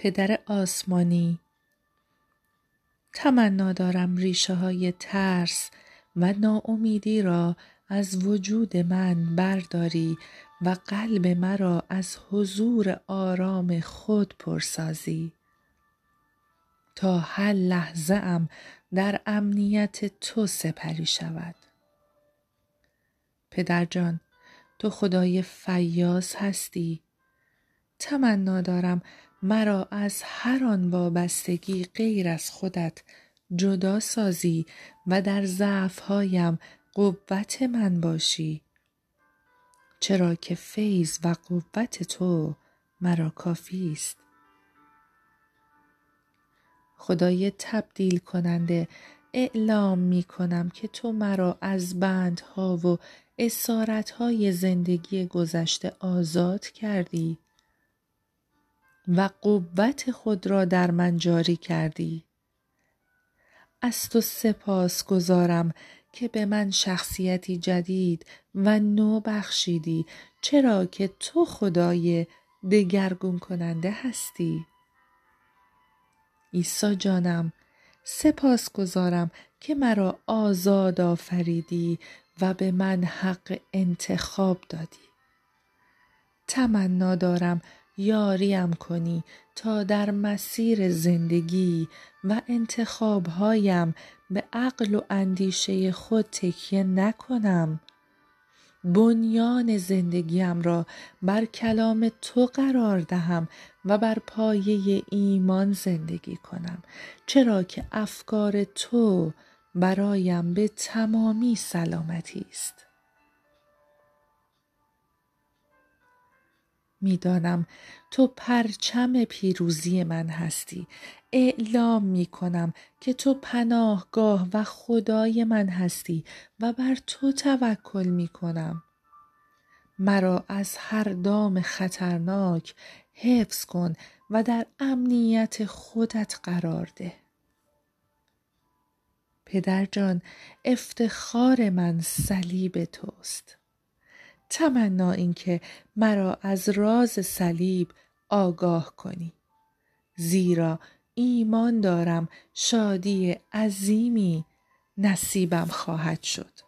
پدر آسمانی. تمنا دارم ریشه های ترس و ناامیدی را از وجود من برداری و قلب مرا از حضور آرام خود پرسازی. تا هر لحظه ام در امنیت تو سپری شود. پدرجان تو خدای فیاض هستی. تمنا دارم مرا از هر آن وابستگی غیر از خودت جدا سازی و در ضعفهایم قوت من باشی. چرا که فیض و قوت تو مرا کافی است. خدای تبدیل کننده اعلام می کنم که تو مرا از بندها و اسارتهای زندگی گذشته آزاد کردی. و قوت خود را در من جاری کردی. از تو سپاس گذارم که به من شخصیتی جدید و نو بخشیدی چرا که تو خدای دگرگون کننده هستی. عیسی جانم سپاس گذارم که مرا آزاد آفریدی و به من حق انتخاب دادی. تمنا دارم یاریم کنی تا در مسیر زندگی و انتخابهایم به عقل و اندیشه خود تکیه نکنم. بنیان زندگیم را بر کلام تو قرار دهم و بر پایه ایمان زندگی کنم چرا که افکار تو برایم به تمامی سلامتی است. می‌دانم. تو پرچم پیروزی من هستی. اعلام می کنم که تو پناهگاه و خدای من هستی و بر تو توکل می کنم مرا از هر دام خطرناک حفظ کن و در امنیت خودت قرار ده. پدرجان افتخار من صلیب توست. تمنا اینکه مرا از راز صلیب آگاه کنی. زیرا ایمان دارم شادی عظیمی نصیبم خواهد شد.